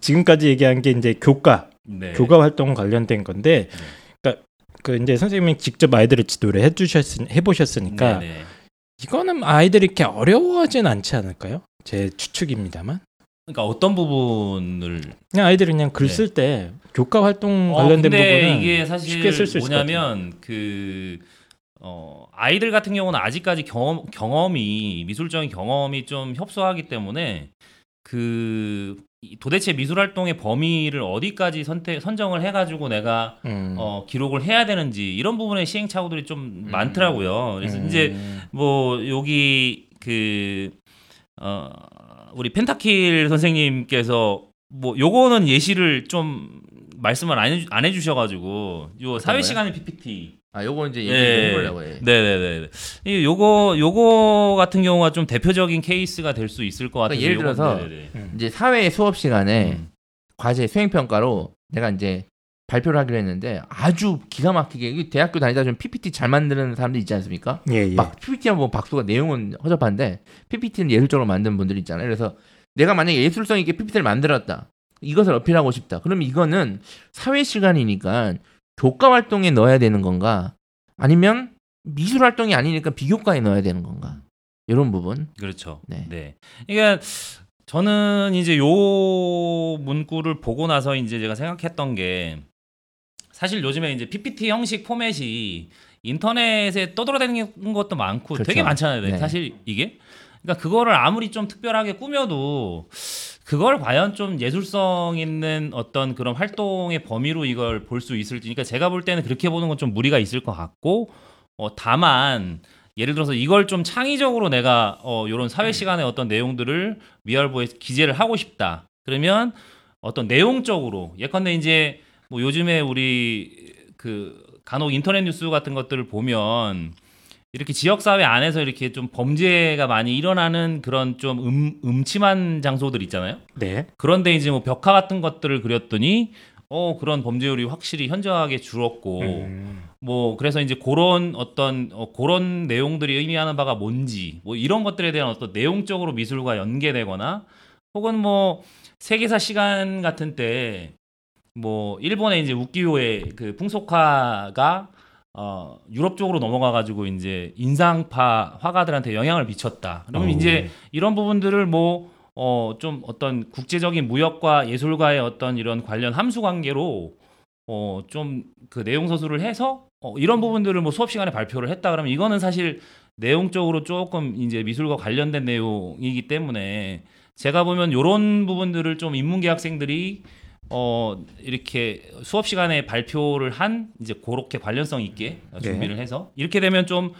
지금까지 얘기한 게 이제 교과, 네. 교과 활동 관련된 건데, 그러니까 그 이제 선생님이 직접 아이들을 지도를 해주셨 해보셨으니까 네, 네. 이거는 아이들이 이렇게 어려워하진 않지 않을까요? 제 추측입니다만. 그러니까 어떤 부분을 그냥 아이들이 그냥 글 네. 쓸때 교과 활동 어, 관련된 근데 부분은 이게 사실 쉽게 쓸 수 뭐냐면 그 어, 아이들 같은 경우는 아직까지 경험, 경험이 미술적인 경험이 좀 협소하기 때문에 그 이- 도대체 미술 활동의 범위를 어디까지 선택 선정을 해가지고 내가 음. 어, 기록을 해야 되는지 이런 부분에 시행착오들이 좀 음. 많더라고요. 그래서 음. 이제 뭐 여기 그 어, 우리 펜타킬 선생님께서 뭐 요거는 예시를 좀 말씀을 안, 해주, 안 해주셔가지고 요 사회? 시간의 PPT. 아 요거 이제 얘기 예. 좀 해보려고 해. 네네네. 이 요거 요거 같은 경우가 좀 대표적인 케이스가 될 수 있을 것 같아요. 그러니까 예를 들어서 네네네. 이제 사회 수업 시간에 음. 과제 수행 평가로 내가 이제 발표를 하기로 했는데 아주 기가 막히게 대학교 다니다 좀 PPT 잘 만드는 사람들 있지 않습니까? 예, 예. 막 PPT만 보면 박수가 내용은 허접한데 PPT는 예술적으로 만든 분들 있잖아요. 그래서 내가 만약에 예술성 있게 PPT를 만들었다. 이것을 어필하고 싶다. 그럼 이거는 사회 시간이니까 교과 활동에 넣어야 되는 건가? 아니면 미술 활동이 아니니까 비교과에 넣어야 되는 건가? 이런 부분. 그렇죠. 네. 네. 그러니까 저는 이제 요 문구를 보고 나서 이제 제가 생각했던 게 사실 요즘에 이제 PPT 형식 포맷이 인터넷에 떠돌아다니는 것도 많고 그렇죠. 되게 많잖아요. 네. 사실 이게 그러니까 그거를 아무리 좀 특별하게 꾸며도 그걸 과연 좀 예술성 있는 어떤 그런 활동의 범위로 이걸 볼 수 있을지 그러니까 제가 볼 때는 그렇게 보는 건 좀 무리가 있을 것 같고 어 다만 예를 들어서 이걸 좀 창의적으로 내가 어 요런 사회 시간의 어떤 내용들을 미알보에 기재를 하고 싶다. 그러면 어떤 내용적으로 예컨대 이제 뭐 요즘에 우리 그 간혹 인터넷 뉴스 같은 것들을 보면 이렇게 지역 사회 안에서 이렇게 좀 범죄가 많이 일어나는 그런 좀 음, 음침한 장소들 있잖아요. 네. 그런데 이제 뭐 벽화 같은 것들을 그렸더니 어 그런 범죄율이 확실히 현저하게 줄었고 음. 뭐 그래서 이제 그런 어떤 어, 그런 내용들이 의미하는 바가 뭔지 뭐 이런 것들에 대한 어떤 내용적으로 미술과 연계되거나 혹은 뭐 세계사 시간 같은 때 뭐 일본의 이제 우키요의 그 풍속화가 어 유럽 쪽으로 넘어가 가지고 이제 인상파 화가들한테 영향을 미쳤다. 그러면 오. 이제 이런 부분들을 뭐 어 좀 어떤 국제적인 무역과 예술과의 어떤 이런 관련 함수 관계로 어 좀 그 내용 서술을 해서 어 이런 부분들을 뭐 수업 시간에 발표를 했다 그러면 이거는 사실 내용적으로 조금 이제 미술과 관련된 내용이기 때문에 제가 보면 요런 부분들을 좀 인문계 학생들이 어 이렇게 수업 시간에 발표를 한 이제 그렇게 관련성 있게 준비를 해서 이렇게 되면 좀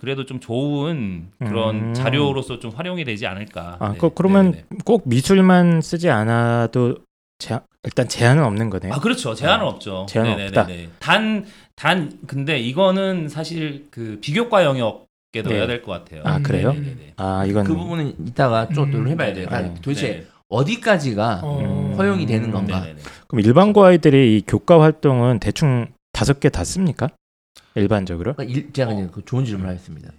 그래도 좀 좋은 그런 음. 자료로서 좀 활용이 되지 않을까. 아, 네. 그, 그러면 네네네. 꼭 미술만 쓰지 않아도 제, 일단 제한은 없는 거네요. 아 그렇죠 제한은 없죠. 제한은 네네네네. 없다. 단, 단 근데 이거는 사실 그 비교과 영역 에 넣어야 네. 될것 같아요. 아, 그래요? 네네네. 아, 이건 그 부분은 이따가 좀 음. 해봐야 돼요. 네. 도대체 네. 어디까지가 어. 허용이 되는 음. 건가? 네네네. 그럼 일반고 아이들이 이 교과 활동은 대충 다섯 개 다 씁니까? 일반적으로 그러니까 일, 제가 어. 이제 그 좋은 질문을 하겠습니다.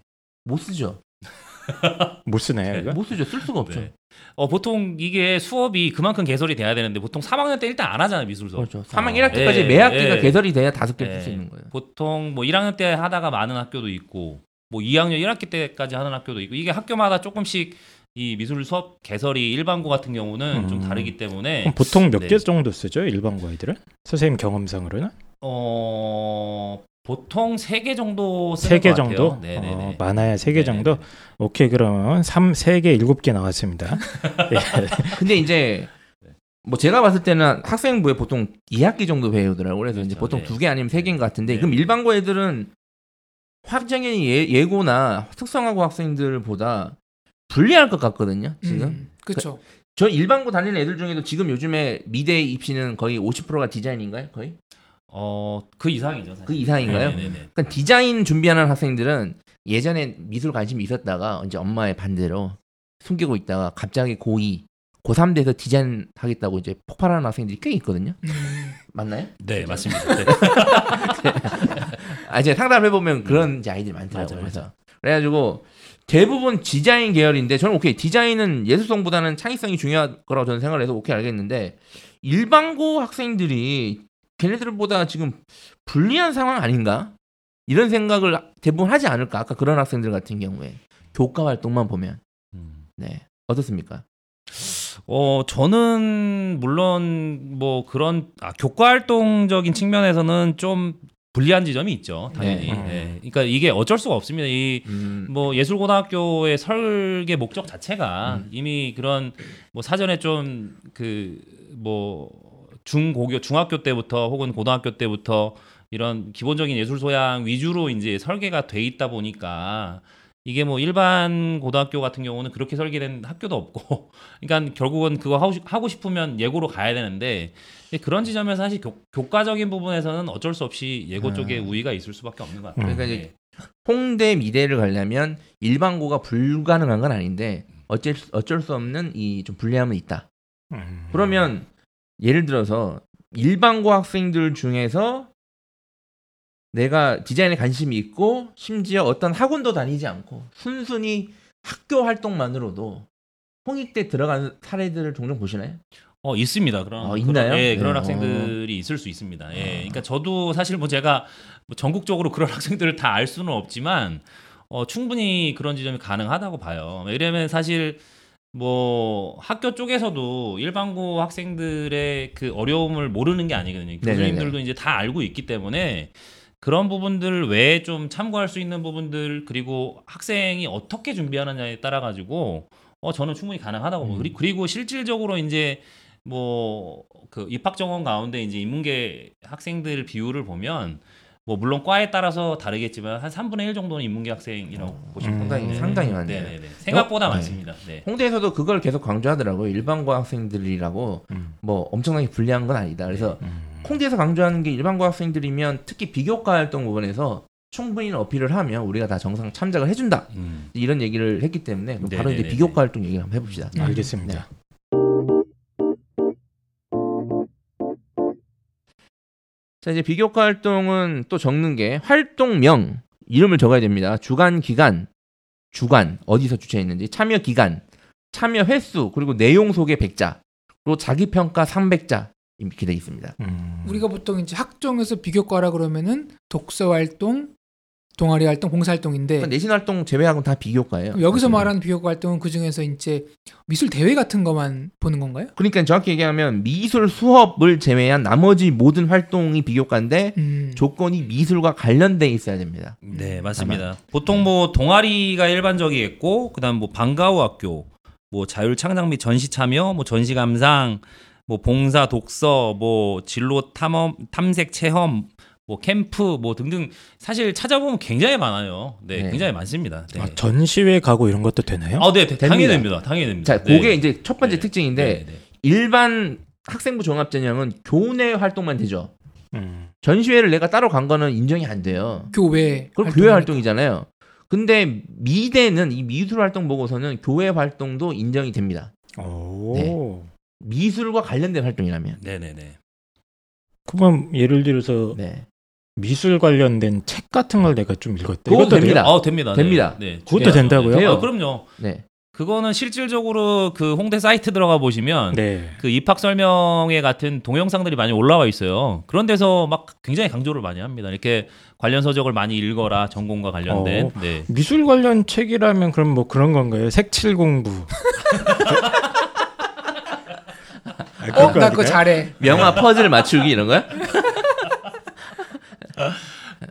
못 쓰죠. 못 쓰네요. 이거? 못 쓰죠. 쓸 수가 없죠. 네. 어 보통 이게 수업이 그만큼 개설이 돼야 되는데 보통 3학년 때 일단 안 하잖아요 미술 수업. 그렇죠. 3학 어. 1학기까지 예, 매 학기가 예. 개설이 돼야 다섯 개를 예. 쓸수 있는 거예요. 보통 뭐 1학년 때 하다가 많은 학교도 있고 뭐 2학년 1학기 때까지 하는 학교도 있고 이게 학교마다 조금씩 이 미술 수업 개설이 일반고 같은 경우는 좀 음. 다르기 때문에 그럼 보통 몇 네. 개 정도 쓰죠? 일반고 아이들은? 선생님 경험상으로는? 어 보통 3개 정도 쓰는 세개것 같아요. 정도? 네네네. 어, 많아야 세개 네네네. 정도? 오케이 그러면 3, 3개, 7개 나왔습니다. 예. 근데 이제 뭐 제가 봤을 때는 학생부에 보통 2학기 정도 배우더라고요. 그래서 이제 그렇죠. 보통 네. 두개 아니면 세 개인 것 같은데 네. 그럼 일반고 애들은 확정연이 예, 예고나 특성화고 학생들보다 불리할 것 같거든요. 지금 음, 그쵸. 저 일반고 다니는 애들 중에도 지금 요즘에 미대 입시는 거의 50%가 디자인인가요? 거의 어 그 이상이죠. 사실. 그 이상인가요? 네네네. 그러니까 디자인 준비하는 학생들은 예전에 미술 관심이 있었다가 이제 엄마의 반대로 숨기고 있다가 갑자기 고2, 고3 돼서 디자인 하겠다고 이제 폭발하는 학생들이 꽤 있거든요. 음, 맞나요? 네 맞습니다. 네. 아, 이제 상담을 해보면 그런 이제 아이들이 많더라고요. 맞아, 맞아. 그래서 그래가지고 대부분 디자인 계열인데 저는 오케이 디자인은 예술성보다는 창의성이 중요할 거라고 저는 생각을 해서 오케이 알겠는데 일반고 학생들이 걔네들보다 지금 불리한 상황 아닌가? 이런 생각을 대부분 하지 않을까? 아까 그런 학생들 같은 경우에. 교과 활동만 보면. 음. 네. 어떻습니까? 어 저는 물론 뭐 그런 아, 교과 활동적인 측면에서는 좀 불리한 지점이 있죠 당연히. 네. 예. 그러니까 이게 어쩔 수가 없습니다. 이 음, 뭐 예술고등학교의 설계 목적 자체가 음. 이미 그런 뭐 사전에 좀 그 뭐 중고교 중학교 때부터 혹은 고등학교 때부터 이런 기본적인 예술 소양 위주로 이제 설계가 돼 있다 보니까 이게 뭐 일반 고등학교 같은 경우는 그렇게 설계된 학교도 없고 그러니까 결국은 그거 하고, 싶- 싶으면 예고로 가야 되는데 그런 지점에서 사실 교, 교과적인 부분에서는 어쩔 수 없이 예고 아. 쪽에 우위가 있을 수밖에 없는 것 같아요. 그러니까 네. 이제 홍대 미대를 가려면 일반고가 불가능한 건 아닌데 어쩔 수- 어쩔 수 없는 이 좀 불리함은 있다. 음. 그러면 예를 들어서 일반고 학생들 중에서 내가 디자인에 관심이 있고 심지어 어떤 학원도 다니지 않고 순순히 학교 활동만으로도 홍익대 들어간 사례들을 종종 보시나요? 어 있습니다. 그런 어, 있나요? 그런, 예, 그런 네. 학생들이 있을 수 있습니다. 예, 어. 그러니까 저도 사실 뭐 제가 뭐 전국적으로 그런 학생들을 다 알 수는 없지만 어, 충분히 그런 지점이 가능하다고 봐요. 왜냐하면 사실 뭐 학교 쪽에서도 일반고 학생들의 그 어려움을 모르는 게 아니거든요. 네네네. 교수님들도 이제 다 알고 있기 때문에 그런 부분들 외에 좀 참고할 수 있는 부분들 그리고 학생이 어떻게 준비하느냐에 따라 가지고 어 저는 충분히 가능하다고 음. 그리- 그리고 실질적으로 이제 뭐 그 입학 정원 가운데 이제 인문계 학생들 비율을 보면 뭐 물론 과에 따라서 다르겠지만 한 3분의 1 정도는 인문계 학생이라고 음. 보시면 상당히 됩니다. 상당히 많네요. 네네네. 생각보다 어? 네. 많습니다. 네. 홍대에서도 그걸 계속 강조하더라고요. 일반고 학생들이라고 음. 뭐 엄청나게 불리한 건 아니다. 그래서 음. 홍대에서 강조하는 게 일반고 학생들이면 특히 비교과 활동 부분에서 충분히 어필을 하면 우리가 다 정상 참작을 해준다. 음. 이런 얘기를 했기 때문에 바로 이제 네네네네. 비교과 활동 얘기를 한번 해봅시다. 음. 알겠습니다. 자 이제 비교과 활동은 또 적는 게 활동명 이름을 적어야 됩니다. 주간 기간, 주간 어디서 주최했는지, 참여 기간, 참여 횟수 그리고 내용 소개 100자, 그리고 자기 평가 300자 이렇게 돼 있습니다. 음. 우리가 보통 이제 학종에서 비교과라 그러면은 독서 활동, 동아리 활동, 봉사 활동인데 그러니까 내신 활동 제외하고는 다 비교과예요. 여기서 사실은. 말하는 비교과 활동은 그 중에서 이제 미술 대회 같은 것만 보는 건가요? 그러니까 정확히 얘기하면 미술 수업을 제외한 나머지 모든 활동이 비교과인데 음. 조건이 미술과 관련돼 있어야 됩니다. 네, 맞습니다. 보통 뭐 동아리가 일반적이겠고 그다음 뭐 방과후 학교, 뭐 자율 창작 및 전시 참여, 뭐 전시 감상, 뭐 봉사 독서, 뭐 진로 탐험 탐색 체험, 뭐 캠프 뭐 등등 사실 찾아보면 굉장히 많아요. 네, 네. 굉장히 많습니다. 네. 아, 전시회 가고 이런 것도 되나요? 아, 네, 당연히 됩니다. 당연히 됩니다. 자, 네. 그게 이제 첫 번째 네. 특징인데 네, 네. 일반 학생부 종합전형은 교내 활동만 되죠. 음. 전시회를 내가 따로 간 거는 인정이 안 돼요. 교회 그럼 교회 활동이잖아요. 근데 미대는 이 미술 활동 보고서는 교회 활동도 인정이 됩니다. 오. 네. 미술과 관련된 활동이라면. 네, 네, 네. 그럼 예를 들어서 네. 미술 관련된 책 같은 걸 내가 좀 읽었다. 그것도 이것도 됩니다. 돼요? 어, 됩니다. 됩니다. 네. 네. 그것도 중요하죠. 된다고요? 네. 돼요. 어, 그럼요. 네. 그거는 실질적으로 그 홍대 사이트 들어가 보시면 네. 그 입학 설명회 같은 동영상들이 많이 올라와 있어요. 그런 데서 막 굉장히 강조를 많이 합니다. 이렇게 관련 서적을 많이 읽어라 전공과 관련된. 어. 네. 미술 관련 책이라면 그럼 뭐 그런 건가요? 색칠 공부. 아, 어, 나 그거? 잘해. 명화 퍼즐 맞추기 이런 거야?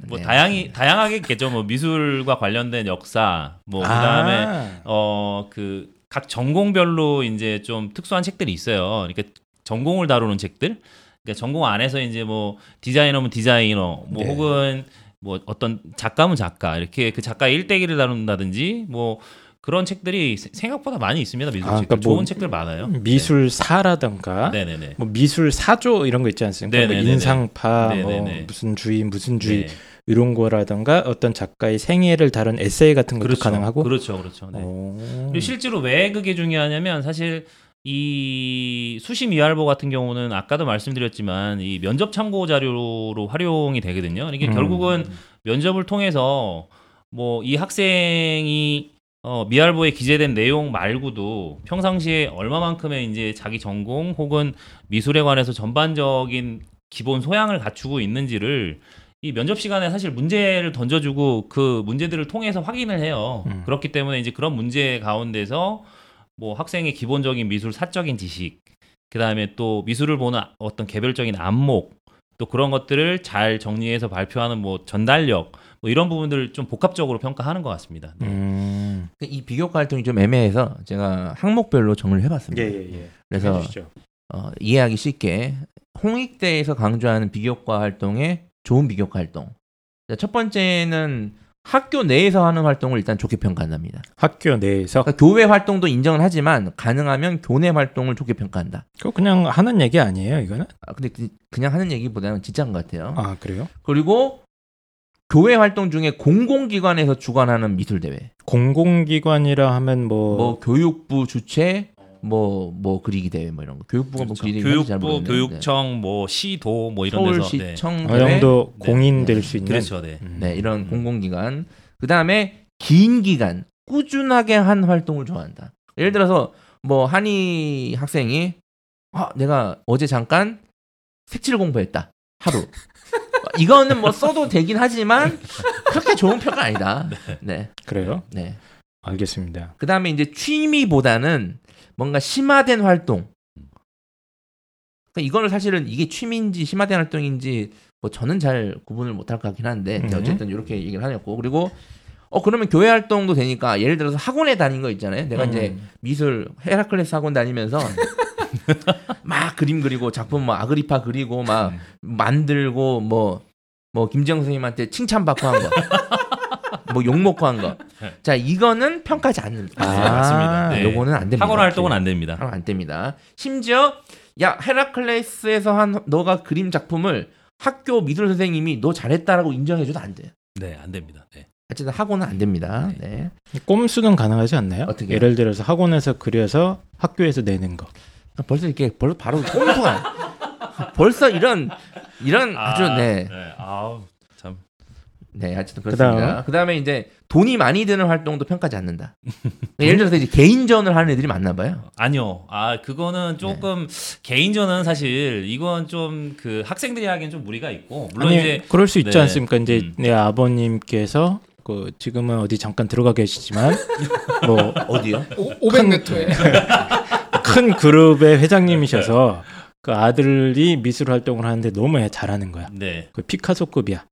뭐 네. 다양히 다양하게 있겠죠. 뭐 미술과 관련된 역사, 뭐 그다음에 아, 어그 각 전공별로 이제 좀 특수한 책들이 있어요. 이렇게 전공을 다루는 책들. 그러니까 전공 안에서 이제 뭐 디자이너면 디자이너, 뭐 네. 혹은 뭐 어떤 작가면 작가 이렇게 그 작가의 일대기를 다룬다든지 뭐 그런 책들이 세- 생각보다 많이 있습니다. 미술 아, 그러니까 뭐 좋은 책들 많아요. 미술사라던가 네, 네, 네. 뭐 미술 사조 이런 거 있지 않습니까? 뭐 네네네네. 인상파, 뭐. 무슨 주의, 무슨 주의 네. 이런 거라던가 어떤 작가의 생애를 다룬 에세이 같은 것도 그렇죠. 가능하고. 그렇죠, 그렇죠. 네. 실제로 왜 그게 중요하냐면 사실 이 수심 이할보 같은 경우는 아까도 말씀드렸지만 이 면접 참고 자료로 활용이 되거든요. 이게 음. 결국은 면접을 통해서 뭐 이 학생이 어, 미알보에 기재된 내용 말고도 평상시에 얼마만큼의 이제 자기 전공 혹은 미술에 관해서 전반적인 기본 소양을 갖추고 있는지를 이 면접 시간에 사실 문제를 던져주고 그 문제들을 통해서 확인을 해요. 음. 그렇기 때문에 이제 그런 문제 가운데서 뭐 학생의 기본적인 미술 사적인 지식, 그 다음에 또 미술을 보는 어떤 개별적인 안목, 또 그런 것들을 잘 정리해서 발표하는 뭐 전달력, 뭐 이런 부분들을 좀 복합적으로 평가하는 것 같습니다. 네. 음. 이 비교과 활동이 좀 애매해서 제가 항목별로 정리를 해봤습니다. 예 예 예. 그래서 해주시죠. 어, 이해하기 쉽게 홍익대에서 강조하는 비교과 활동의 좋은 비교과 활동. 자, 첫 번째는 학교 내에서 하는 활동을 일단 좋게 평가한답니다. 학교 내에서 그러니까 교외 활동도 인정을 하지만 가능하면 교내 활동을 좋게 평가한다. 그거 그냥 하는 얘기 아니에요 이거는? 아, 근데 그- 그냥 하는 얘기보다는 진짜인 것 같아요. 아 그래요? 그리고 교회 활동 중에 공공기관에서 주관하는 미술 대회, 공공기관이라 하면 뭐, 뭐 교육부 주최, 뭐뭐 그리기 대회 뭐 이런 거. 교육부가 뭐 그렇죠. 그리기 대회 교육부. 교육청, 뭐 시도, 뭐 이런 데서 네. 서울시청 어느 대회, 정도 네. 공인 될 네. 수 있는 그렇죠, 네. 음. 네 이런 공공기관. 그 다음에 긴 기간 꾸준하게 한 활동을 좋아한다. 예를 들어서 뭐 한이 학생이 아 내가 어제 잠깐 색칠 공부했다 하루. 이거는 뭐 써도 되긴 하지만 그렇게 좋은 평가 아니다. 네, 그래요? 네. 알겠습니다. 그 다음에 이제 취미보다는 뭔가 심화된 활동. 그러니까 이거는 사실은 이게 취미인지 심화된 활동인지 뭐 저는 잘 구분을 못할 것 같긴 한데 음. 어쨌든 이렇게 얘기를 하였고 그리고 어 그러면 교회 활동도 되니까 예를 들어서 학원에 다닌 거 있잖아요. 내가 이제 음. 미술 헤라클레스 학원 다니면서 막 그림 그리고 작품 뭐 아그리파 그리고 막 만들고 뭐뭐 김지영 선생님한테 칭찬받고 한 거. 뭐 욕먹고 한 거. 자, 이거는 평가하지 않는다. 네, 맞습니다. 네. 요거는 안 됩니다. 학원 활동은 안 됩니다. 하면 안 됩니다. 심지어 야, 헤라클레스에서 한 너가 그림 작품을 학교 미술 선생님이 너 잘했다라고 인정해 줘도 안 돼요. 네, 안 됩니다. 네. 어쨌든 학원은 안 됩니다. 네. 꼼수는 가능하지 않나요? 어떻게요? 예를 들어서 학원에서 그려서 학교에서 내는 거. 벌써 이렇게 벌써 바로 꼼수가 벌써 이런 이런 아주 네. 아우, 참. 네, 하여튼 그다음? 그렇습니다. 그 다음 에 이제 돈이 많이 드는 활동도 평가하지 않는다. 예를 들어서 이제 개인전을 하는 애들이 많나 봐요. 아니요. 아, 그거는 조금 개인전은 사실 이건 좀 그 학생들이 하기엔 좀 무리가 있고 물론 아니 이제 그럴 수 있지 네. 않습니까? 이제 음. 내 아버님께서 그 지금은 어디 잠깐 들어가 계시지만 뭐 어디요? 500m에 큰 그룹의 회장님이셔서 그 아들이 미술 활동을 하는데 너무 잘하는 거야. 네. 그 피카소급이야.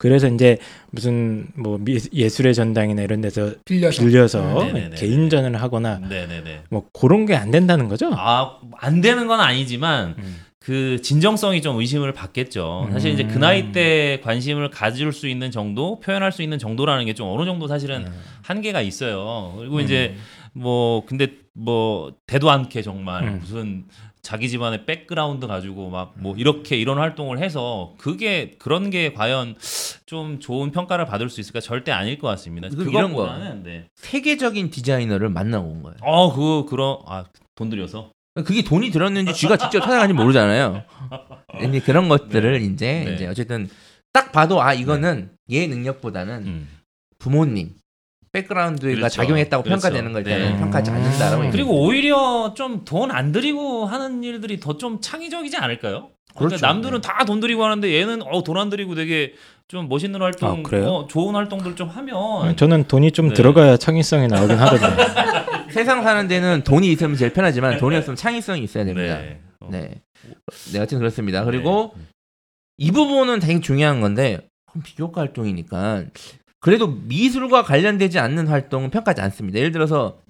그래서 이제 무슨 뭐 미- 예술의 전당이나 이런 데서 빌려서 빌려서 네네네. 개인전을 하거나 네, 네, 네. 뭐 그런 게 안 된다는 거죠. 아, 안 되는 건 아니지만 음. 그 진정성이 좀 의심을 받겠죠. 사실 이제 그 음. 나이 때 관심을 가질 수 있는 정도, 표현할 수 있는 정도라는 게 좀 어느 정도 사실은 네. 한계가 있어요. 그리고 음. 이제 뭐 근데 뭐 대도 않게 정말 음. 무슨 자기 집안의 백그라운드 가지고 막 뭐 이렇게 이런 활동을 해서 그게 그런 게 과연 좀 좋은 평가를 받을 수 있을까 절대 아닐 것 같습니다. 이런 거. 네. 세계적인 디자이너를 만나고 온 거예요. 어 그거 그런 아돈 들여서 그게 돈이 들었는지 쥐가 직접 찾아가는지 모르잖아요. 근데 그런 것들을 이제 네. 이제 어쨌든 딱 봐도 아 이거는 얘 능력보다는 음. 부모님 백그라운드가 그렇죠. 작용했다고 그렇죠. 평가되는 걸 일단은 네. 평가하지 않는다라고 음. 그리고 오히려 좀 돈 안 들이고 하는 일들이 더 좀 창의적이지 않을까요? 그러니까 그렇죠. 남들은 다 돈 들이고 하는데 얘는 어 돈 안 들이고 되게 좀 멋있는 활동, 아, 그래요? 어, 좋은 활동들 좀 하면 저는 돈이 좀 네. 들어가야 창의성이 나오긴 하거든요. 세상 사는 데는 돈이 있으면 제일 편하지만 돈이 없으면 창의성이 있어야 됩니다. 네. 어. 네. 네, 하여튼 그렇습니다. 그리고 이 부분은 되게 중요한 건데 비교과 활동이니까 그래도 미술과 관련되지 않는 활동은 평가하지 않습니다. 예를 들어서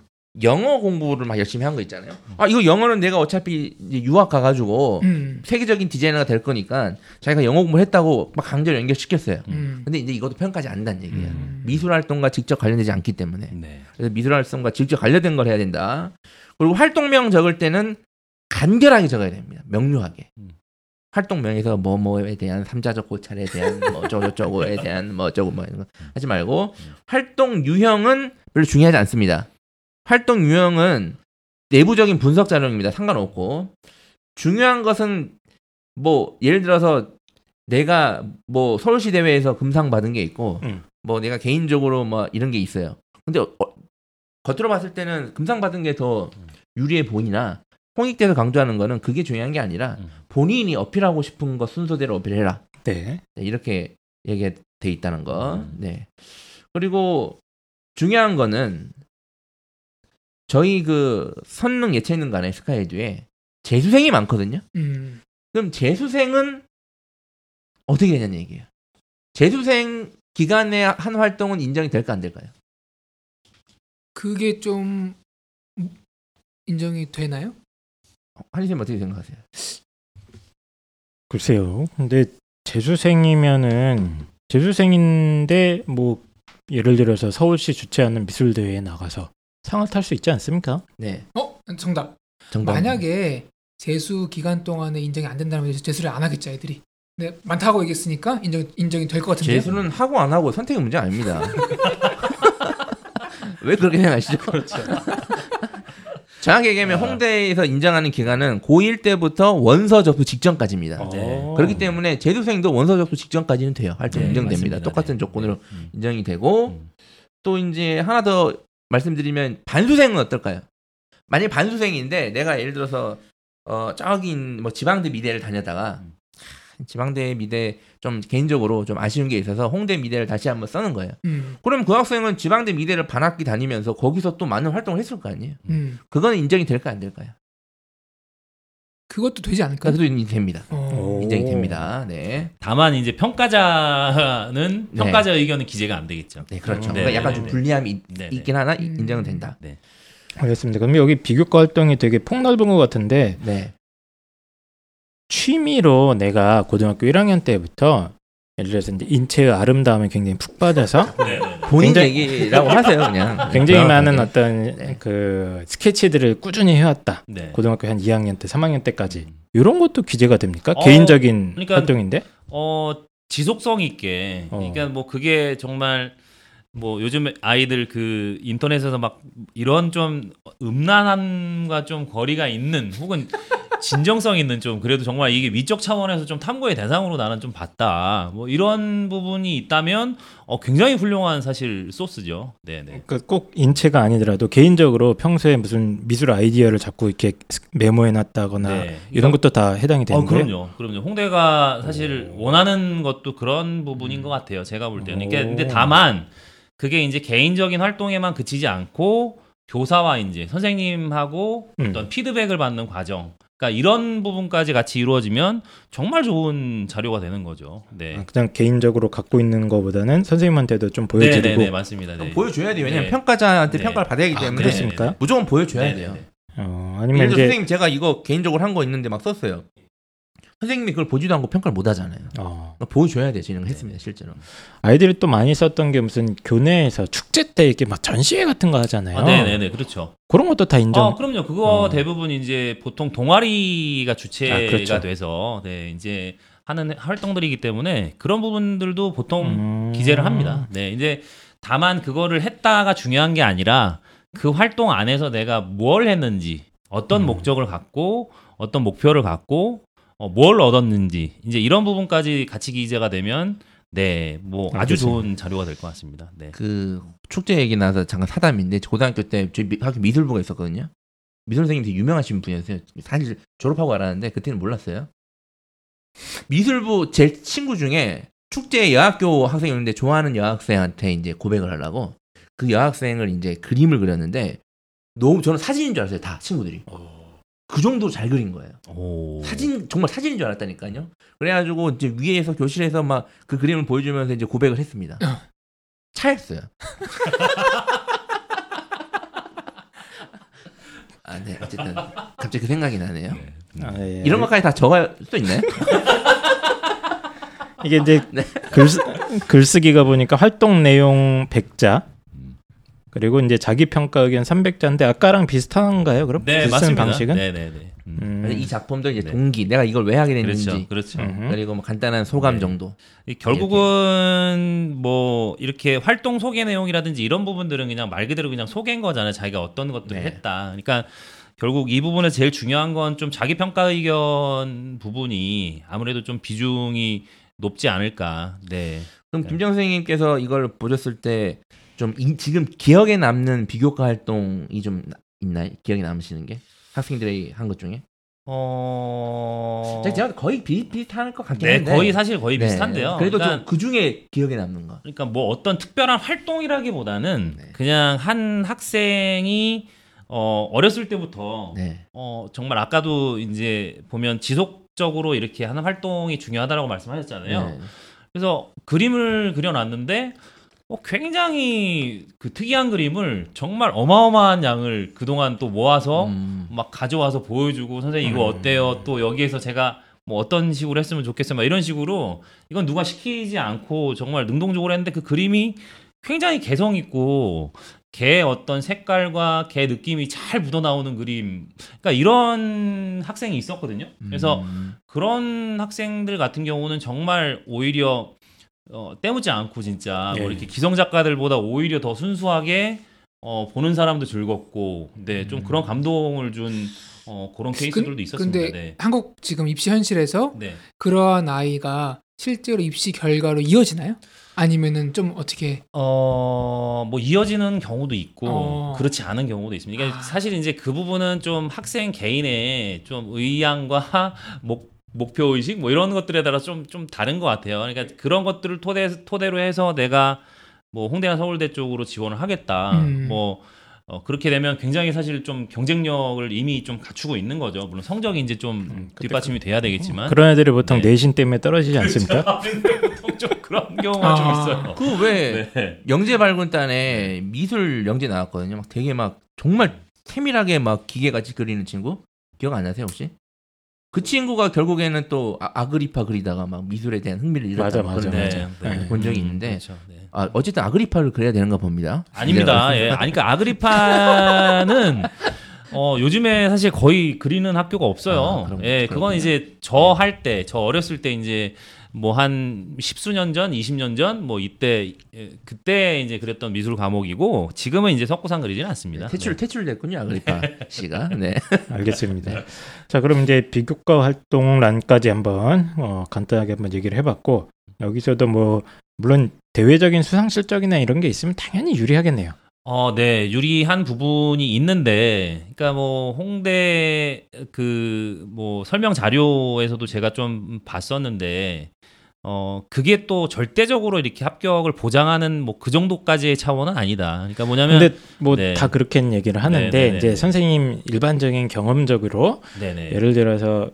영어 공부를 막 열심히 한 거 있잖아요. 아 이거 영어는 내가 어차피 이제 유학 가가지고 음. 세계적인 디자이너가 될 거니까 자기가 영어 공부를 했다고 막 강제로 연결시켰어요. 음. 근데 이제 이것도 평가하지 않는다는 얘기예요. 음. 미술 활동과 직접 관련되지 않기 때문에. 네. 그래서 미술 활동과 직접 관련된 걸 해야 된다. 그리고 활동명 적을 때는 간결하게 적어야 됩니다. 명료하게. 음. 활동명에서 뭐뭐에 대한 삼자적 고찰에 대한 뭐 어쩌고저쩌고에 대한 뭐 어쩌고 뭐 이런 거 하지 말고 음. 활동 유형은 별로 중요하지 않습니다. 활동 유형은 내부적인 분석 자료입니다. 상관없고 중요한 것은 뭐 예를 들어서 내가 뭐 서울시 대회에서 금상 받은 게 있고 음. 뭐 내가 개인적으로 뭐 이런 게 있어요. 근데 어, 겉으로 봤을 때는 금상 받은 게 더 유리해 보이나 홍익대에서 강조하는 거는 그게 중요한 게 아니라 음. 본인이 어필하고 싶은 거 순서대로 어필해라. 네. 네, 이렇게 얘기가 돼 있다는 거. 음. 네. 그리고 중요한 거는 저희 그 선능 예체능관의 스카이드에 재수생이 많거든요. 음. 그럼 재수생은 어떻게 되냐는 얘기예요. 재수생 기간에 한 활동은 인정이 될까 안 될까요? 그게 좀 인정이 되나요? 한희쌤 어떻게 생각하세요? 글쎄요. 근데 재수생이면은 재수생인데 뭐 예를 들어서 서울시 주최하는 미술 대회에 나가서 상을 탈 수 있지 않습니까? 네. 어 정답. 정답. 만약에 재수 기간 동안에 인정이 안 된다면 재수를 안 하겠죠 애들이. 네 많다고 얘기했으니까 인정 인정이 될 것 같은데요. 재수는 하고 안 하고 선택의 문제 아닙니다. 왜 그렇게 생각하시죠? 그렇죠. 정확히 얘기하면 아. 홍대에서 인정하는 기간은 고1 때부터 원서 접수 직전까지입니다. 어. 네. 그렇기 때문에 재수생도 원서 접수 직전까지는 돼요. 활동 네, 인정됩니다. 맞습니다. 똑같은 네. 조건으로 네. 음. 인정이 되고 음. 또 이제 하나 더 말씀드리면 반수생은 어떨까요? 만약 반수생인데 내가 예를 들어서 어 저기 뭐 지방대 미대를 다녔다가 음. 지방대 미대 좀 개인적으로 좀 아쉬운 게 있어서 홍대 미대를 다시 한번 써는 거예요. 음, 그럼 그 학생은 지방대 미대를 반학기 다니면서 거기서 또 많은 활동을 했을 거 아니에요. 음. 그거는 인정이 될까 안 될까요? 그것도 되지 않을까? 그래도 인정이 됩니다. 어. 인정이 됩니다. 네. 다만 이제 평가자는 네. 평가자 의견은 기재가 안 되겠죠. 네, 그렇죠. 음. 그러니까 네, 약간 네, 좀 네. 불리함이 있- 네, 네. 있긴 하나 음. 인정은 된다. 알겠습니다. 그럼 여기 비교과 활동이 되게 폭넓은 것 같은데 네. 취미로 내가 고등학교 1학년 때부터 예를 들어서 이제 인체의 아름다움에 굉장히 푹 빠져서 네, 네, 네. 본인 얘기라고 하세요, 그냥. 굉장히. 많은 어떤 네. 그 스케치들을 꾸준히 해왔다. 네. 고등학교 한 2학년 때, 3학년 때까지 음. 이런 것도 기재가 됩니까? 어, 개인적인 그러니까- 활동인데. 어 지속성 있게 어. 그러니까 뭐 그게 정말 뭐 요즘 아이들 그 인터넷에서 막 이런 좀 음란함과 좀 거리가 있는 혹은 진정성 있는 좀 그래도 정말 이게 위적 차원에서 좀 탐구의 대상으로 나는 좀 봤다 뭐 이런 부분이 있다면 어 굉장히 훌륭한 사실 소스죠 네네 그꼭 인체가 아니더라도 개인적으로 평소에 무슨 미술 아이디어를 자꾸 이렇게 메모해놨다거나 네. 이런 것도 다 해당이 되는 어, 거예요. 그럼요. 그럼요. 홍대가 사실 원하는 것도 그런 부분인 것 같아요. 제가 볼 때는. 그러니까 오. 근데 다만 그게 이제 개인적인 활동에만 그치지 않고 교사와 이제 선생님하고 음. 어떤 피드백을 받는 과정. 그러니까 이런 부분까지 같이 이루어지면 정말 좋은 자료가 되는 거죠. 네. 아, 그냥 개인적으로 갖고 있는 것보다는 선생님한테도 좀 네, 보여드리고 네, 네, 맞습니다. 네. 보여줘야 돼요. 왜냐면 네. 평가자한테 네. 평가를 받아야 하기 아, 때문에 그렇습니까? 무조건 보여줘야 네, 네, 돼요. 네. 어, 아니면 들어 이제 선생님 제가 이거 개인적으로 한 거 있는데 막 썼어요. 선생님이 그걸 보지도 않고 평가를 못 하잖아요. 어, 그러니까 보여줘야 돼요. 진행을 네. 했습니다. 실제로. 아이들이 또 많이 썼던 게 무슨 교내에서 축제 때 이렇게 막 전시회 같은 거 하잖아요. 아, 네, 네, 네. 그렇죠. 그런 것도 다 인정. 어, 그럼요. 그거 어. 대부분 이제 보통 동아리가 주체가 아, 그렇죠. 돼서 네, 이제 하는 활동들이기 때문에 그런 부분들도 보통 음. 기재를 합니다. 네, 이제 다만 그거를 했다가 중요한 게 아니라 그 활동 안에서 내가 뭘 했는지, 어떤 음. 목적을 갖고, 어떤 목표를 갖고, 어, 뭘 얻었는지, 이제 이런 부분까지 같이 기재가 되면, 네, 뭐 아주. 좋은 자료가 될 것 같습니다. 네. 그 축제 얘기 나서 잠깐 사담인데 고등학교 때 저희 미- 학교 미술부가 있었거든요. 미술 선생님 되게 유명하신 분이었어요. 사실 졸업하고 알았는데 그때는 몰랐어요. 미술부 제 친구 중에 축제 여학교 학생이었는데 좋아하는 여학생한테 이제 고백을 하려고 그 여학생을 이제 그림을 그렸는데 너무 저는 사진인 줄 알았어요. 다 친구들이. 그 정도로 잘 그린 거예요. 오. 사진 정말 사진인 줄 알았다니까요. 그래가지고 이제 위에서 교실에서 막 그 그림을 보여주면서 이제 고백을 했습니다. 어. 차였어요. 아, 네. 어쨌든 갑자기 그 생각이 나네요. 네. 아, 예. 이런 것까지 다 적을 수 있나요? 이게 이제 네. 글쓰, 글쓰기가 보니까 활동 내용 100자 그리고 이제 자기 평가 의견 300자인데 아까랑 비슷한가요? 그럼 네, 맞습니다. 방식은? 네, 네, 네. 음. 음. 이 작품도 이제 네. 동기, 내가 이걸 왜 하게 됐는지, 그렇죠, 그렇죠. 음. 그리고 뭐 간단한 소감 네. 정도. 이 결국은 뭐 이렇게 활동 소개 내용이라든지 이런 부분들은 그냥 말 그대로 그냥 소개인 거잖아요. 자기가 어떤 것들을 네. 했다. 그러니까 결국 이 부분에 제일 중요한 건 좀 자기 평가 의견 부분이 아무래도 좀 비중이 높지 않을까. 네. 그럼 네. 김정 선생님께서 이걸 보셨을 때 좀 지금 기억에 남는 비교과 활동이 좀 나- 있나요? 기억에 남으시는 게 학생들이 한 것 중에? 어. 제가 거의 비슷비슷할 것 같긴 네, 한데. 거의 사실 거의 네. 비슷한데요. 그래도 그러니까, 좀그 중에 기억에 남는 거. 그러니까 뭐 어떤 특별한 활동이라기보다는 네. 그냥 한 학생이 어, 어렸을 때부터 네. 어, 정말 아까도 이제 보면 지속적으로 이렇게 하는 활동이 중요하다라고 말씀하셨잖아요. 네. 그래서 그림을 그려놨는데 어, 굉장히 그 특이한 그림을 정말 어마어마한 양을 그동안 또 모아서 음. 막 가져와서 보여주고 선생님 이거 음. 어때요? 또 여기에서 제가 뭐 어떤 식으로 했으면 좋겠어요? 막 이런 식으로 이건 누가 시키지 않고 정말 능동적으로 했는데 그 그림이 굉장히 개성 있고 개 어떤 색깔과 개 느낌이 잘 묻어 나오는 그림. 그러니까 이런 학생이 있었거든요. 그래서 음. 그런 학생들 같은 경우는 정말 오히려 어, 때묻지 않고 진짜 예. 뭐 이렇게 기성 작가들보다 오히려 더 순수하게 어, 보는 사람도 즐겁고, 네, 좀 음. 그런 감동을 준 어, 그런 케이스들도 있었습니다. 근데 네. 한국 지금 입시 현실에서 네. 그러한 아이가 실제로 입시 결과로 이어지나요? 아니면은 좀 어떻게 어, 뭐 이어지는 경우도 있고 어. 그렇지 않은 경우도 있습니다. 그러니까 아. 사실 이제 그 부분은 좀 학생 개인의 좀 의향과 목 목표 의식 뭐 이런 것들에 따라 좀 좀 다른 것 같아요. 그러니까 그런 것들을 토대 토대로 해서 내가 뭐 홍대나 서울대 쪽으로 지원을 하겠다. 음. 뭐 어, 그렇게 되면 굉장히 사실 좀 경쟁력을 이미 좀 갖추고 있는 거죠. 물론 성적이 이제 좀 음, 그때 뒷받침이 돼야 되겠지만 그런 애들이 보통 네. 내신 때문에 떨어지지 않습니까? 보통 좀 그런 경우가 좀 아. 있어요. 그왜 네. 영재 발굴단에 미술 영재 나왔거든요. 막 되게 막 정말 세밀하게 막 기계같이 그리는 친구 기억 안 나세요 혹시? 그 친구가 결국에는 또 아, 아그리파 그리다가 막 미술에 대한 흥미를 맞아, 잃었다고 맞아, 그런 맞아. 거 네. 본 적이 음, 있는데 그렇죠. 네. 아, 어쨌든 아그리파를 그려야 되는가 봅니다. 아닙니다. 예. 아니 그러니까 아그리파는 어 요즘에 사실 거의 그리는 학교가 없어요. 아, 그럼- 예, 그건 그렇구나. 이제 저 할 때, 저 어렸을 때 이제 뭐 한 십수년 전, 20년 전 뭐 이때 예, 그때 이제 그랬던 미술 과목이고 지금은 이제 석고상 그리지는 않습니다. 퇴출 퇴출됐군요 아그리파 씨가. 네. 알겠습니다. 자, 그럼 이제 비교과 활동란까지 한번 어, 간단하게 한번 얘기를 해봤고 여기서도 뭐 물론 대외적인 수상 실적이나 이런 게 있으면 당연히 유리하겠네요. 어, 네, 유리한 부분이 있는데, 그러니까 뭐 홍대 그 뭐 설명 자료에서도 제가 좀 봤었는데, 어, 그게 또 절대적으로 이렇게 합격을 보장하는 뭐 그 정도까지의 차원은 아니다. 그러니까 뭐냐면, 근데 뭐 네. 다 그렇게 얘기를 하는데 네, 네, 네, 이제 네. 선생님 일반적인 경험적으로 네네. 예를 들어서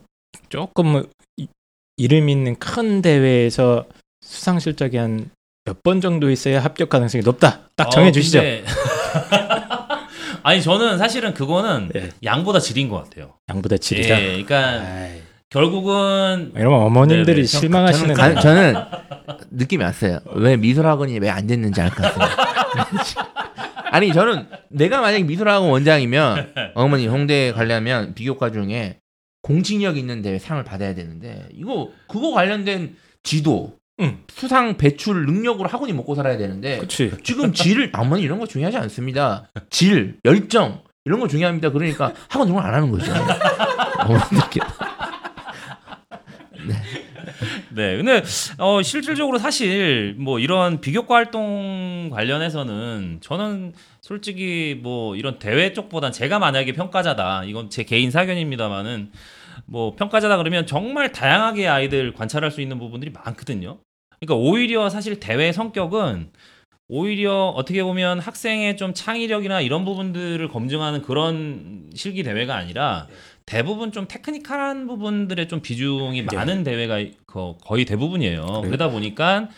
조금 뭐 이- 이름 있는 큰 대회에서 수상 실적이 한 몇 번 정도 있어야 합격 가능성이 높다. 딱 정해 주시죠. 어, 근데- 아니 저는 사실은 그거는 네. 양보다 질인 것 같아요. 양보다 질이다. 예, 그러니까 아이, 결국은 이러면 어머님들이 네네. 실망하시는 저는, 가- 저는 느낌이 왔어요. 왜 미술학원이 왜 안 됐는지 알 것 같아요. 아니 저는 내가 만약 미술학원 원장이면 어머니 홍대 가려면 비교과 중에 공신력 있는 대회 상을 받아야 되는데 이거 그거 관련된 지도 응. 수상 배출 능력으로 학원이 먹고 살아야 되는데 그렇지. 지금 질 어머니 이런 거 중요하지 않습니다. 질 열정 이런 거 중요합니다. 그러니까 학원 정말 안 하는 거죠. 어머니께 네, 근데 어, 실질적으로 사실 뭐 이런 비교과 활동 관련해서는 저는 솔직히 뭐 이런 대회 쪽보단 제가 만약에 평가자다, 이건 제 개인 사견입니다만은 뭐 평가자다 그러면 정말 다양하게 아이들 관찰할 수 있는 부분들이 많거든요. 그러니까 오히려 사실 대회 성격은 오히려 어떻게 보면 학생의 좀 창의력이나 이런 부분들을 검증하는 그런 실기 대회가 아니라 대부분 좀 테크니컬한 부분들의 좀 비중이 네. 많은 대회가 거- 거의 대부분이에요. 그래요? 그러다 보니까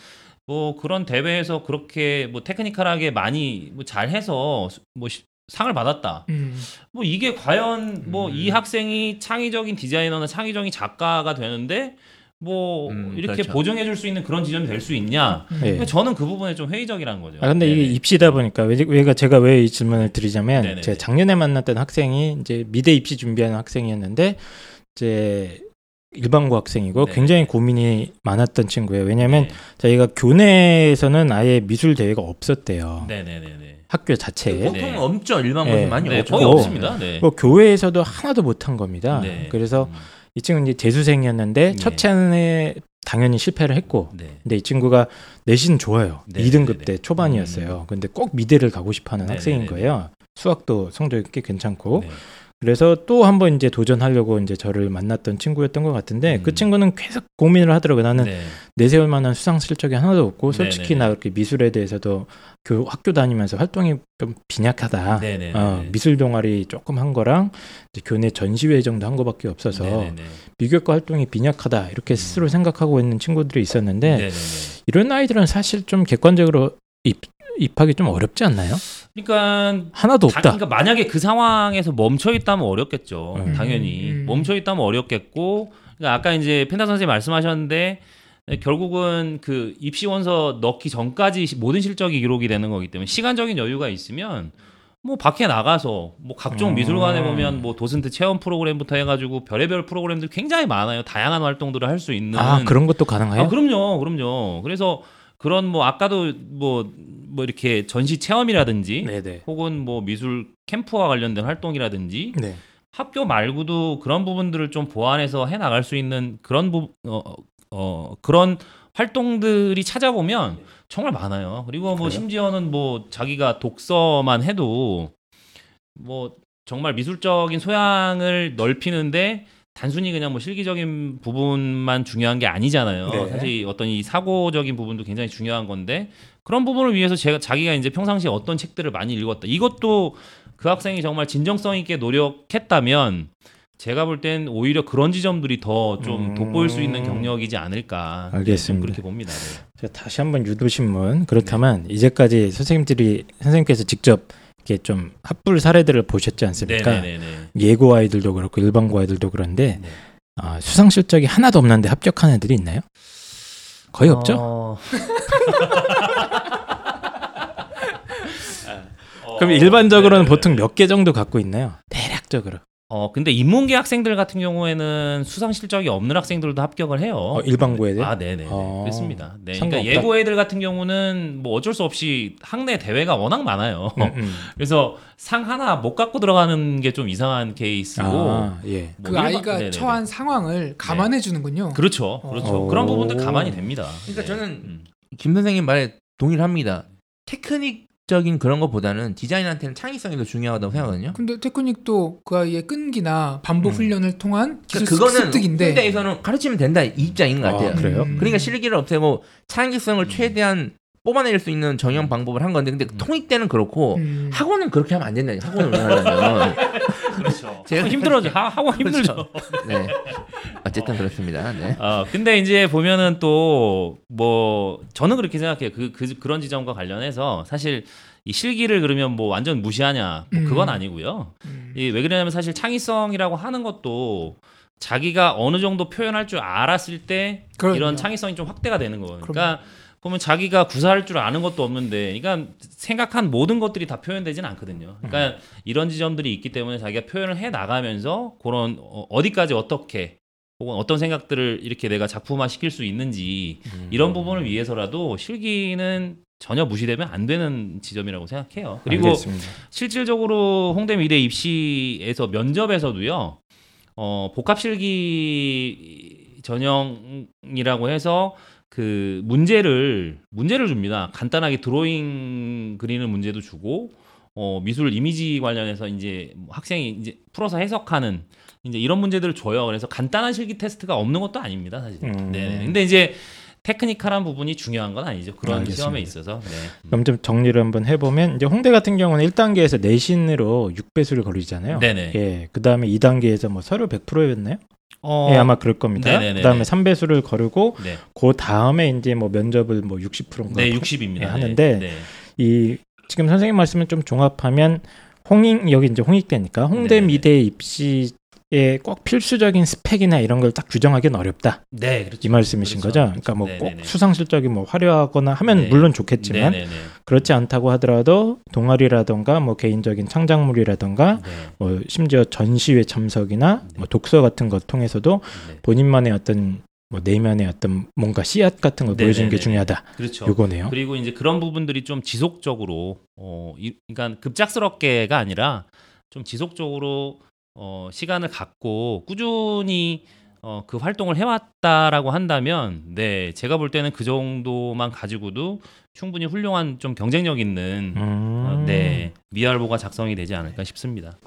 뭐 그런 대회에서 그렇게 뭐 테크니컬하게 많이 뭐 잘해서 수- 뭐 시- 상을 받았다. 음. 뭐 이게 과연 뭐 음. 이 학생이 창의적인 디자이너나 창의적인 작가가 되는데 뭐 음, 이렇게 그렇죠. 보정해 줄 수 있는 그런 지점이 될 수 있냐? 예. 근데 저는 그 부분에 좀 회의적이라는 거죠. 아 근데 이게 네네. 입시다 보니까 왜, 제가 왜 이 질문을 드리자면 네네네. 제가 작년에 만났던 학생이 이제 미대 입시 준비하는 학생이었는데 이제 일반고 학생이고 네. 굉장히 고민이 많았던 친구예요. 왜냐하면 네. 저희가 교내에서는 아예 미술 대회가 없었대요. 네네네네. 학교 자체에. 보통 네. 없죠 일반고에서 네. 많이 네, 없고 거의 없고. 없습니다. 네. 뭐 교회에서도 하나도 못한 겁니다. 네. 그래서 음. 이 친구는 이제 재수생이었는데 네. 첫 차례 당연히 실패를 했고 네. 근데 이 친구가 내신 좋아요. 네, 2등급 네, 때 네. 초반이었어요. 근데 꼭 미대를 가고 싶어하는 네, 학생인 네, 네, 거예요. 수학도 성적이 꽤 괜찮고 네. 그래서 또 한번 이제 도전하려고 이제 저를 만났던 친구였던 것 같은데 그 음. 친구는 계속 고민을 하더라고요. 나는 네. 내세울 만한 수상 실적이 하나도 없고 네, 솔직히 네, 네. 나 그렇게 미술에 대해서도 그 학교 다니면서 활동이 좀 빈약하다. 네, 네, 어, 네. 미술 동아리 조금 한 거랑 교내 전시회 정도 한 거밖에 없어서 네, 네, 네. 비교과 활동이 빈약하다 이렇게 스스로 생각하고 있는 친구들이 있었는데. 이런 아이들은 사실 좀 객관적으로 입, 입하기 좀 어렵지 않나요? 그러니까 하나도 다- 없다. 그러니까 만약에 그 상황에서 멈춰 있다면 어렵겠죠. 음. 당연히 음. 멈춰 있다면 어렵겠고, 그러니까 아까 이제 펜타 선생님 말씀하셨는데 결국은 그 입시 원서 넣기 전까지 시- 모든 실적이 기록이 되는 거기 때문에 시간적인 여유가 있으면 뭐 밖에 나가서 뭐 각종 음. 미술관에 보면 뭐 도슨트 체험 프로그램부터 해가지고 별의별 프로그램들 굉장히 많아요. 다양한 활동들을 할 수 있는. 아 그런 것도 가능해요? 아, 그럼요, 그럼요. 그래서 그런 뭐 아까도 뭐 뭐 이렇게 전시 체험이라든지 네네. 혹은 뭐 미술 캠프와 관련된 활동이라든지 네. 학교 말고도 그런 부분들을 좀 보완해서 해 나갈 수 있는 그런 부, 어, 어, 그런 활동들이 찾아보면 정말 많아요. 그리고 뭐 그래요? 심지어는 뭐 자기가 독서만 해도 뭐 정말 미술적인 소양을 넓히는데 단순히 그냥 뭐 실기적인 부분만 중요한 게 아니잖아요. 네. 사실 어떤 이 사고적인 부분도 굉장히 중요한 건데 그런 부분을 위해서 제가 자기가 이제 평상시에 어떤 책들을 많이 읽었다. 이것도 그 학생이 정말 진정성 있게 노력했다면 제가 볼 땐 오히려 그런 지점들이 더좀 음. 돋보일 수 있는 경력이지 않을까. 네, 알겠습니다. 좀 그렇게 봅니다. 네. 자, 다시 한번 유도신문 그렇다면 이제까지 선생님들이 선생님께서 직접 이렇게 좀 합불 사례들을 보셨지 않습니까? 네네네. 예고 아이들도 그렇고 일반고 아이들도 그런데 네. 아, 수상 실적이 하나도 없는데 합격한 애들이 있나요? 거의 없죠. 어... 그럼 어, 일반적으로는 네네네. 보통 몇 개 정도 갖고 있나요? 대략적으로. 어 근데 인문계 학생들 같은 경우에는 수상 실적이 없는 학생들도 합격을 해요. 어, 일반고 애들? 아, 네네. 어, 그렇습니다. 네. 상관없다. 그러니까 예고 애들 같은 경우는 뭐 어쩔 수 없이 학내 대회가 워낙 많아요. 음, 음. 그래서 상 하나 못 갖고 들어가는 게 좀 이상한 케이스고. 아, 예. 뭐 그 일반- 아이가 네네네. 처한 상황을 감안해 주는군요. 그렇죠, 그렇죠. 어. 그런 부분들 가만히 됩니다. 그러니까 네. 저는 음. 김 선생님 말에 동의를 합니다. 테크닉 적인 그런 것보다는 디자인한테는 창의성이 더 중요하다고 생각하거든요. 근데 테크닉도 그 아이의 끈기나 반복 음. 훈련을 통한 기술 그러니까 그거는 습득인데 홍대에서는 가르치면 된다 이 입장인 것 같아요. 아, 그래요? 음. 그러니까 실기를 없애고 창의성을 음. 최대한 뽑아낼 수 있는 정형 방법을 한 건데 근데 음. 통익 때는 그렇고 음. 학원은 그렇게 하면 안 된다. 학원을 운영하려면 그렇죠. 제가 힘들어져. 하, 하고 힘들죠. 네 어쨌든 그렇습니다. 네. 어, 근데 이제 보면은 또 뭐 저는 그렇게 생각해요. 그, 그 그런 지점과 관련해서 사실 이 실기를 그러면 뭐 완전 무시하냐? 뭐 그건 음. 아니고요. 음. 이왜 그러냐면 사실 창의성이라고 하는 것도 자기가 어느 정도 표현할 줄 알았을 때 그럼요. 이런 창의성이 좀 확대가 되는 거예요. 그러니까 보면 자기가 구사할 줄 아는 것도 없는데, 그러니까 생각한 모든 것들이 다 표현되지는 않거든요. 그러니까 이런 지점들이 있기 때문에 자기가 표현을 해 나가면서 그런 어, 어디까지 어떻게 혹은 어떤 생각들을 이렇게 내가 작품화 시킬 수 있는지 이런 부분을 위해서라도 실기는 전혀 무시되면 안 되는 지점이라고 생각해요. 그리고 알겠습니다. 실질적으로 홍대 미대 입시에서 면접에서도요. 어, 복합 실기 전형이라고 해서 그 문제를 문제를 줍니다. 간단하게 드로잉 그리는 문제도 주고 어, 미술 이미지 관련해서 이제 뭐 학생이 이제 풀어서 해석하는 이제 이런 문제들을 줘요. 그래서 간단한 실기 테스트가 없는 것도 아닙니다, 사실. 음. 네. 근데 이제 테크니컬한 부분이 중요한 건 아니죠. 그런 알겠습니다. 시험에 있어서. 네. 그럼 좀 정리를 한번 해보면 이제 홍대 같은 경우는 1단계에서 내신으로 6배수를 거리잖아요. 네네. 예, 그 다음에 2단계에서 뭐 서류 100%였나요? 어, 예, 아마 그럴 겁니다. 네네네네. 그 다음에 3배수를 거르고 네. 그 다음에 이제 뭐 면접을 뭐 60%인가 네, 60입니다. 예, 하는데 네. 이 지금 선생님 말씀을 좀 종합하면 홍익 여기 이제 홍익대니까 홍대 네네네. 미대 입시 에꼭 필수적인 스펙이나 이런 걸 딱 규정하기는 어렵다 네, 그렇죠. 이 말씀이신 그렇죠. 거죠. 그러니까 뭐꼭 네네네. 수상 실적이 뭐 화려하거나 하면 네. 물론 좋겠지만 네네네. 그렇지 않다고 하더라도 동아리라던가 뭐 개인적인 창작물이라던가 네. 뭐 심지어 전시회 참석이나 네. 뭐 독서 같은 것 통해서도 네. 본인만의 어떤 뭐 내면의 어떤 뭔가 씨앗 같은 걸 보여주는 게. 중요하다. 그렇죠. 요거네요. 그리고 이제 그런 부분들이 좀 지속적으로 어, 이, 그러니까 급작스럽게가 아니라 좀 지속적으로 어, 시간을 갖고 꾸준히 어, 그 활동을 해왔다라고 한다면, 네, 제가 볼 때는 그 정도만 가지고도 충분히 훌륭한 좀 경쟁력 있는, 음. 어, 네, 미알보가 작성이 되지 않을까 싶습니다.